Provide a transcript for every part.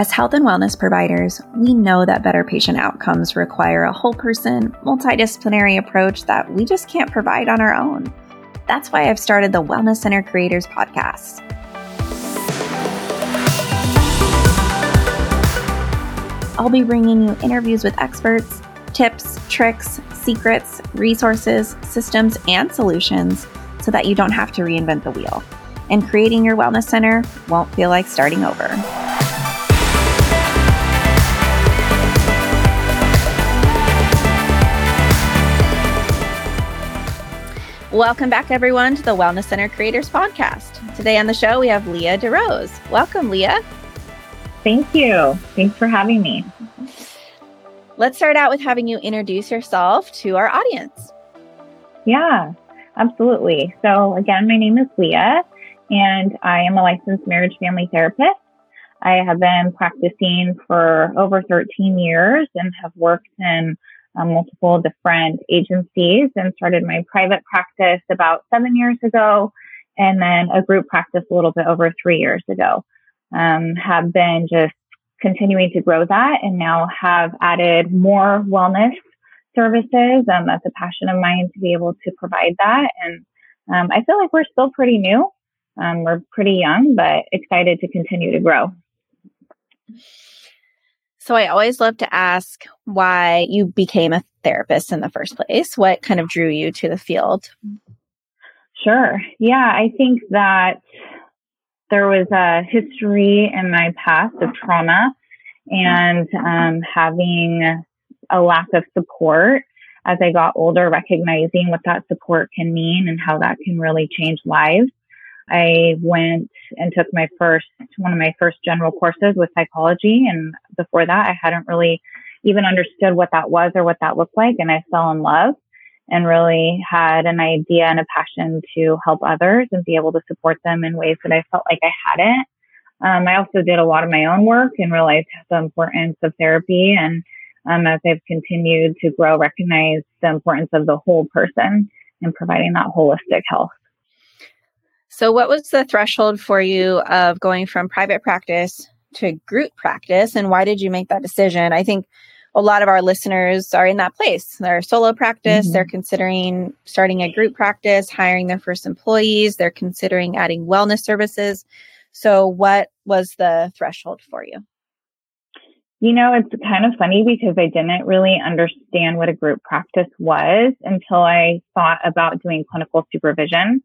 As health and wellness providers, we know that better patient outcomes require a whole person, multidisciplinary approach that we just can't provide on our own. That's why I've started the Wellness Center Creators Podcast. I'll be bringing you interviews with experts, tips, tricks, secrets, resources, systems, and solutions so that you don't have to reinvent the wheel. And creating your wellness center won't feel like starting over. Welcome back, everyone, to the Wellness Center Creators Podcast. Today on the show, we have Leah DeRose. Welcome, Leah. Thank you. Thanks for having me. Let's start out with having you introduce yourself to our audience. Yeah, absolutely. So, again, my name is Leah, and I am a licensed marriage family therapist. I have been practicing for over 13 years and have worked in um, multiple different agencies and started my private practice about seven years ago and then a group practice a little bit over three years ago. Um, have been just continuing to grow that and now have added more wellness services. Um, that's a passion of mine to be able to provide that. And um, I feel like we're still pretty new. Um, we're pretty young, but excited to continue to grow. So I always love to ask why you became a therapist in the first place. What kind of drew you to the field? Sure. Yeah, I think that there was a history in my past of trauma and um, having a lack of support as I got older, recognizing what that support can mean and how that can really change lives. I went and took my first, one of my first general courses with psychology. And before that, I hadn't really even understood what that was or what that looked like. And I fell in love and really had an idea and a passion to help others and be able to support them in ways that I felt like I hadn't. Um, I also did a lot of my own work and realized the importance of therapy. And um, as I've continued to grow, recognize the importance of the whole person and providing that holistic health. So, what was the threshold for you of going from private practice to group practice, and why did you make that decision? I think a lot of our listeners are in that place. They're solo practice, mm-hmm. they're considering starting a group practice, hiring their first employees, they're considering adding wellness services. So, what was the threshold for you? You know, it's kind of funny because I didn't really understand what a group practice was until I thought about doing clinical supervision.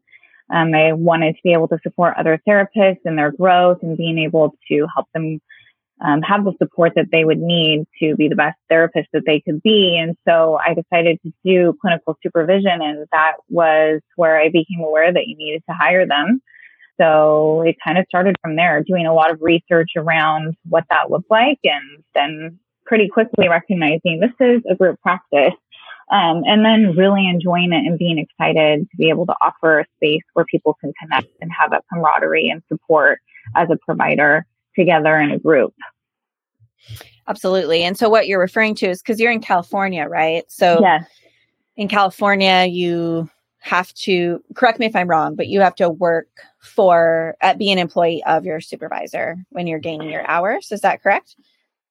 Um, I wanted to be able to support other therapists and their growth and being able to help them um, have the support that they would need to be the best therapist that they could be. And so I decided to do clinical supervision, and that was where I became aware that you needed to hire them. So it kind of started from there, doing a lot of research around what that looked like, and then pretty quickly recognizing this is a group practice um, and then really enjoying it and being excited to be able to offer a space where people can connect and have that camaraderie and support as a provider together in a group. Absolutely. And so what you're referring to is because you're in California, right? So yes. in California, you have to correct me if I'm wrong, but you have to work for at be an employee of your supervisor when you're gaining your hours. Is that correct?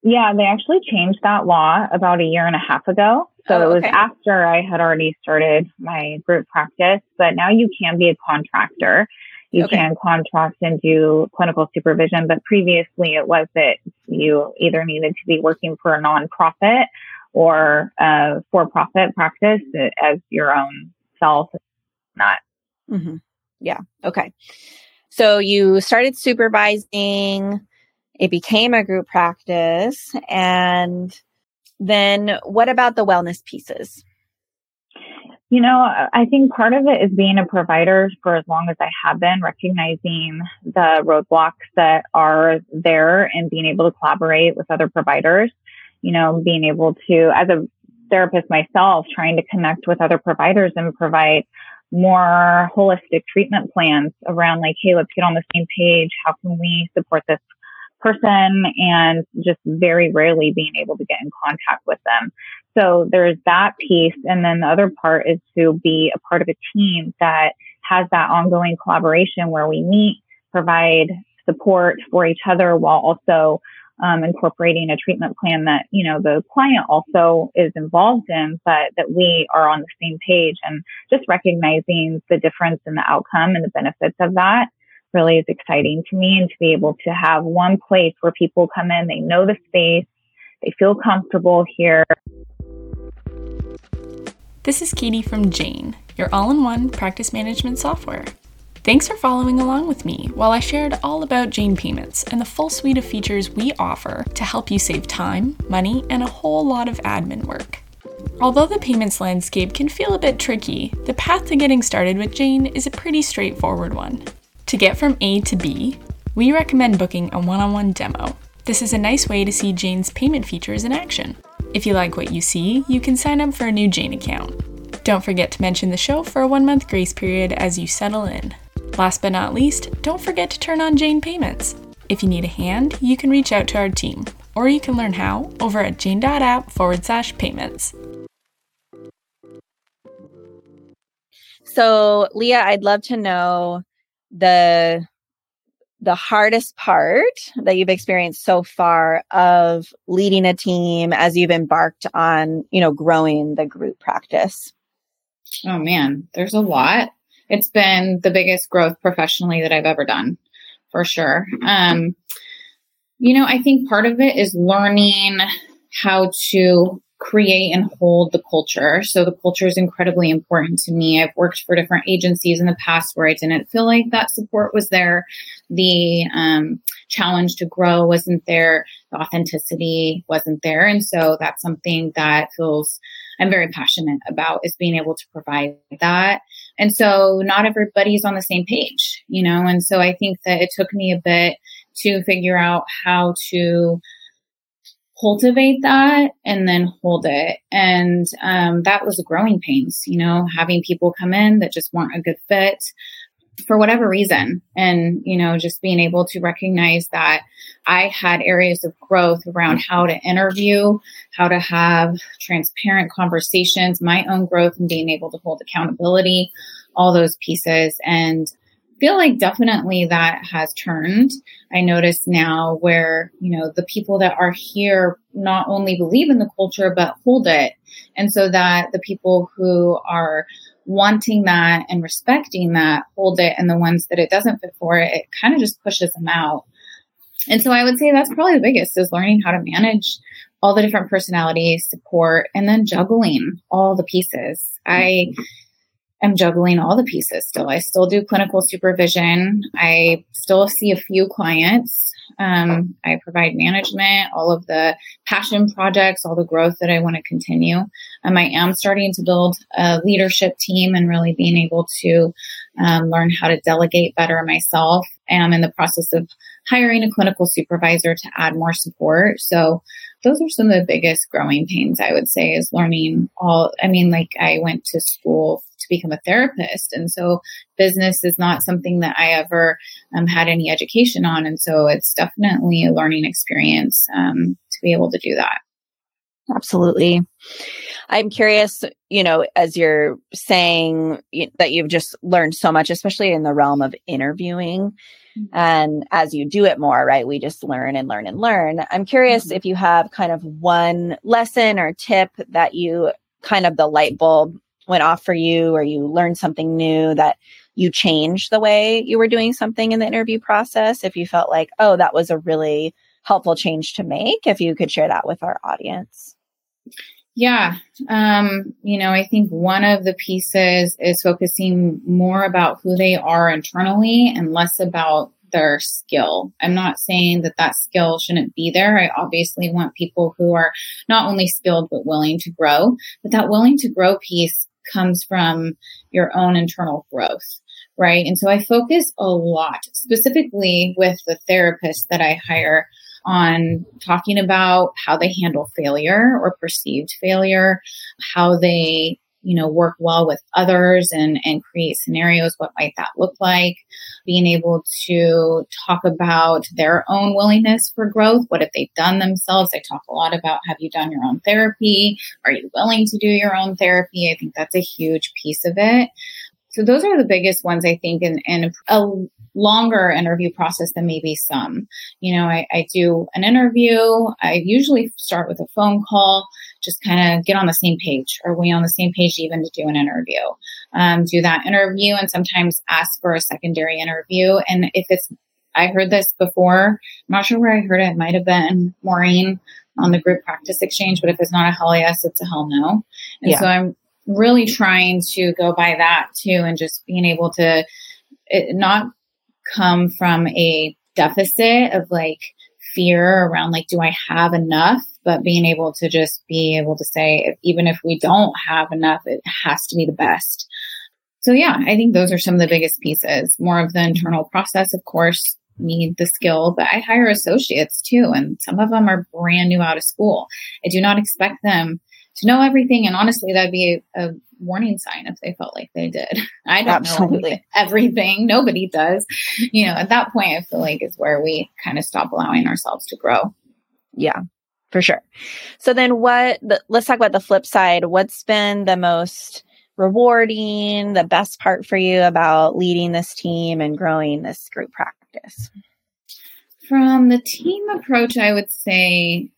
Yeah, they actually changed that law about a year and a half ago. So oh, it was okay. after I had already started my group practice, but now you can be a contractor. You okay. can contract and do clinical supervision, but previously it was that you either needed to be working for a nonprofit or a for-profit practice as your own self, not. Mm-hmm. Yeah. Okay. So you started supervising it became a group practice. And then what about the wellness pieces? You know, I think part of it is being a provider for as long as I have been, recognizing the roadblocks that are there and being able to collaborate with other providers. You know, being able to, as a therapist myself, trying to connect with other providers and provide more holistic treatment plans around like, hey, let's get on the same page. How can we support this person and just very rarely being able to get in contact with them. So there's that piece. And then the other part is to be a part of a team that has that ongoing collaboration where we meet, provide support for each other while also um, incorporating a treatment plan that you know the client also is involved in, but that we are on the same page and just recognizing the difference in the outcome and the benefits of that really is exciting to me and to be able to have one place where people come in, they know the space, they feel comfortable here. This is Katie from Jane, your all in one practice management software. Thanks for following along with me while I shared all about Jane Payments and the full suite of features we offer to help you save time, money, and a whole lot of admin work. Although the payments landscape can feel a bit tricky, the path to getting started with Jane is a pretty straightforward one. To get from A to B, we recommend booking a one on one demo. This is a nice way to see Jane's payment features in action. If you like what you see, you can sign up for a new Jane account. Don't forget to mention the show for a one month grace period as you settle in. Last but not least, don't forget to turn on Jane Payments. If you need a hand, you can reach out to our team, or you can learn how over at jane.app forward slash payments. So, Leah, I'd love to know the the hardest part that you've experienced so far of leading a team as you've embarked on, you know, growing the group practice. Oh man, there's a lot it's been the biggest growth professionally that I've ever done for sure. Um, you know, I think part of it is learning how to create and hold the culture. So the culture is incredibly important to me. I've worked for different agencies in the past where I didn't feel like that support was there. The um, challenge to grow wasn't there. The authenticity wasn't there. And so that's something that feels I'm very passionate about is being able to provide that. And so not everybody's on the same page, you know, and so I think that it took me a bit to figure out how to cultivate that and then hold it. And um, that was growing pains, you know, having people come in that just weren't a good fit for whatever reason. And, you know, just being able to recognize that I had areas of growth around how to interview, how to have transparent conversations, my own growth and being able to hold accountability, all those pieces. And feel like definitely that has turned. I notice now where, you know, the people that are here not only believe in the culture, but hold it. And so that the people who are wanting that and respecting that hold it and the ones that it doesn't fit for it, it kind of just pushes them out. And so I would say that's probably the biggest is learning how to manage all the different personalities, support, and then juggling all the pieces. I am juggling all the pieces still. I still do clinical supervision. I still see a few clients. Um, I provide management, all of the passion projects, all the growth that I want to continue. Um, I am starting to build a leadership team and really being able to um, learn how to delegate better myself. And I'm in the process of hiring a clinical supervisor to add more support. So those are some of the biggest growing pains I would say is learning all. I mean, like I went to school to become a therapist. And so business is not something that I ever um, had any education on. And so it's definitely a learning experience um, to be able to do that. Absolutely. I'm curious, you know, as you're saying that you've just learned so much, especially in the realm of interviewing. Mm-hmm. And as you do it more, right, we just learn and learn and learn. I'm curious mm-hmm. if you have kind of one lesson or tip that you kind of the light bulb went off for you or you learned something new that you changed the way you were doing something in the interview process if you felt like oh that was a really helpful change to make if you could share that with our audience yeah um, you know i think one of the pieces is focusing more about who they are internally and less about their skill. I'm not saying that that skill shouldn't be there. I obviously want people who are not only skilled but willing to grow. But that willing to grow piece comes from your own internal growth, right? And so I focus a lot, specifically with the therapists that I hire on talking about how they handle failure or perceived failure, how they you know, work well with others and, and create scenarios. What might that look like? Being able to talk about their own willingness for growth. What have they done themselves? I talk a lot about have you done your own therapy? Are you willing to do your own therapy? I think that's a huge piece of it. So those are the biggest ones I think in, in a longer interview process than maybe some. You know, I, I do an interview. I usually start with a phone call, just kind of get on the same page. Are we on the same page even to do an interview? Um, do that interview and sometimes ask for a secondary interview. And if it's, I heard this before, I'm not sure where I heard it. It might have been Maureen on the group practice exchange, but if it's not a hell yes, it's a hell no. And yeah. so I'm really trying to go by that too and just being able to it, not come from a deficit of like fear around like do i have enough? But being able to just be able to say even if we don't have enough it has to be the best. So yeah i think those are some of the biggest pieces. More of the internal process of course need the skill but i hire associates too and some of them are brand new out of school. I do not expect them to know everything. And honestly, that'd be a, a warning sign if they felt like they did. I don't Absolutely. know everything. Nobody does. You know, at that point, I feel like is where we kind of stop allowing ourselves to grow. Yeah, for sure. So then what, the, let's talk about the flip side. What's been the most rewarding, the best part for you about leading this team and growing this group practice? From the team approach, I would say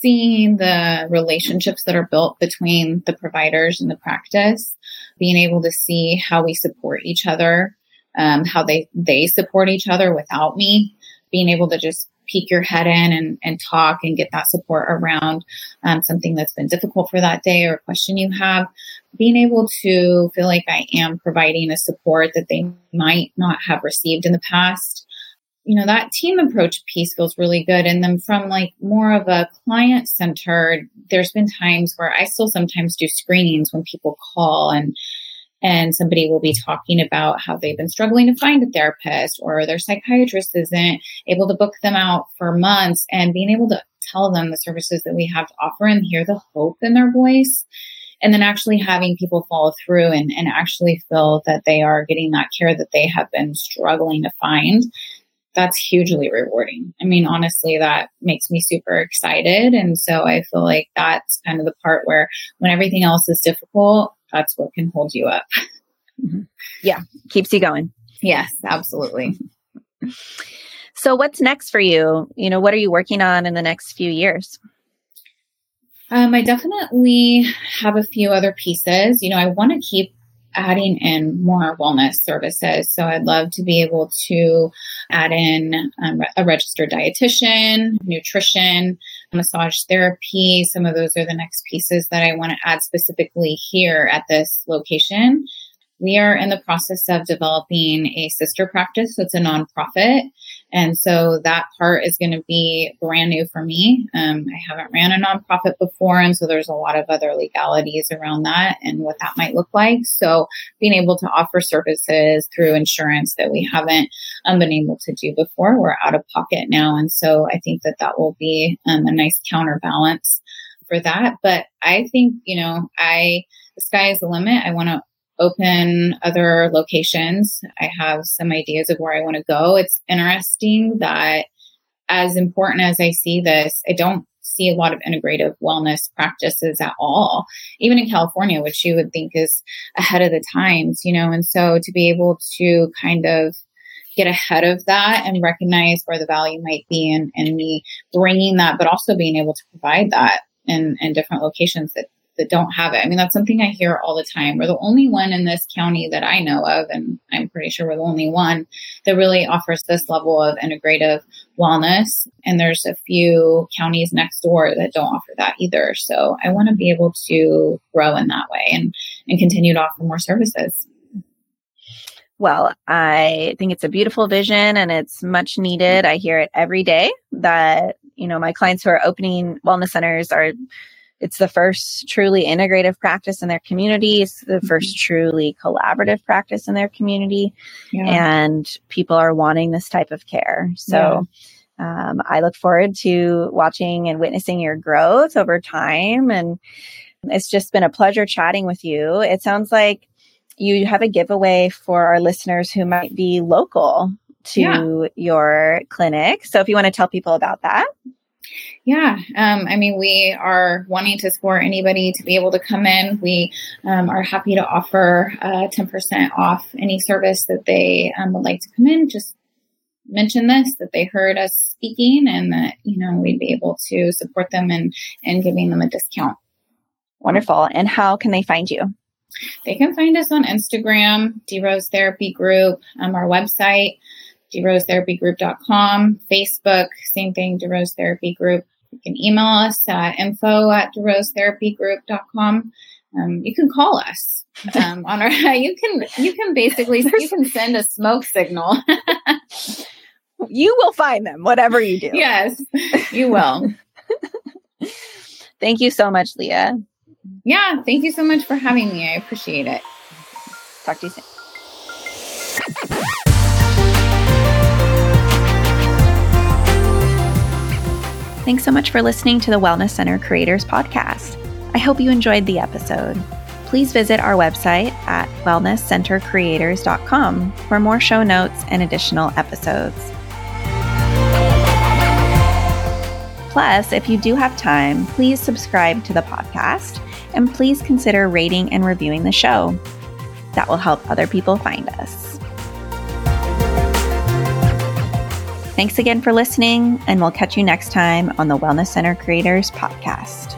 seeing the relationships that are built between the providers and the practice, being able to see how we support each other, um, how they, they support each other without me, being able to just peek your head in and, and talk and get that support around um, something that's been difficult for that day or a question you have, being able to feel like I am providing a support that they might not have received in the past you know, that team approach piece feels really good. And then from like more of a client centered, there's been times where I still sometimes do screenings when people call and, and somebody will be talking about how they've been struggling to find a therapist or their psychiatrist isn't able to book them out for months and being able to tell them the services that we have to offer and hear the hope in their voice and then actually having people follow through and, and actually feel that they are getting that care that they have been struggling to find that's hugely rewarding. I mean, honestly, that makes me super excited. And so I feel like that's kind of the part where when everything else is difficult, that's what can hold you up. Yeah, keeps you going. Yes, absolutely. So, what's next for you? You know, what are you working on in the next few years? Um, I definitely have a few other pieces. You know, I want to keep adding in more wellness services. So I'd love to be able to add in um, a registered dietitian, nutrition, massage therapy. Some of those are the next pieces that I want to add specifically here at this location. We are in the process of developing a sister practice. So it's a nonprofit. And so that part is going to be brand new for me. Um, I haven't ran a nonprofit before. And so there's a lot of other legalities around that and what that might look like. So being able to offer services through insurance that we haven't um, been able to do before, we're out of pocket now. And so I think that that will be um, a nice counterbalance for that. But I think, you know, I, the sky is the limit. I want to open other locations. I have some ideas of where I want to go. It's interesting that as important as I see this, I don't see a lot of integrative wellness practices at all, even in California, which you would think is ahead of the times, you know, and so to be able to kind of get ahead of that and recognize where the value might be and, and me bringing that, but also being able to provide that in, in different locations that that don't have it. I mean, that's something I hear all the time. We're the only one in this county that I know of, and I'm pretty sure we're the only one that really offers this level of integrative wellness. And there's a few counties next door that don't offer that either. So I want to be able to grow in that way and, and continue to offer more services. Well, I think it's a beautiful vision and it's much needed. I hear it every day that, you know, my clients who are opening wellness centers are it's the first truly integrative practice in their community. It's the 1st mm-hmm. truly collaborative practice in their community. Yeah. And people are wanting this type of care. So, yeah. um, I look forward to watching and witnessing your growth over time. And It's just been a pleasure chatting with you. It sounds like you have a giveaway for our listeners who might be local to yeah. your clinic. So if you want to tell people about that. Yeah, um, I mean, we are wanting to support anybody to be able to come in. We um, are happy to offer uh, 10% off any service that they um, would like to come in. Just mention this that they heard us speaking and that, you know, we'd be able to support them and, and giving them a discount. Wonderful. And how can they find you? They can find us on Instagram, DeRose Therapy Group, um, our website, DeRoseTherapyGroup.com, Facebook, same thing, DeRose Therapy Group. You can email us at info at DeRoseTherapyGroup.com. Um, you can call us um, on our. You can you can basically you can send a smoke signal. you will find them, whatever you do. Yes, you will. Thank you so much, Leah. Yeah, thank you so much for having me. I appreciate it. Talk to you soon. Thanks so much for listening to the Wellness Center Creators Podcast. I hope you enjoyed the episode. Please visit our website at wellnesscentercreators.com for more show notes and additional episodes. Plus, if you do have time, please subscribe to the podcast and please consider rating and reviewing the show. That will help other people find us. Thanks again for listening, and we'll catch you next time on the Wellness Center Creators Podcast.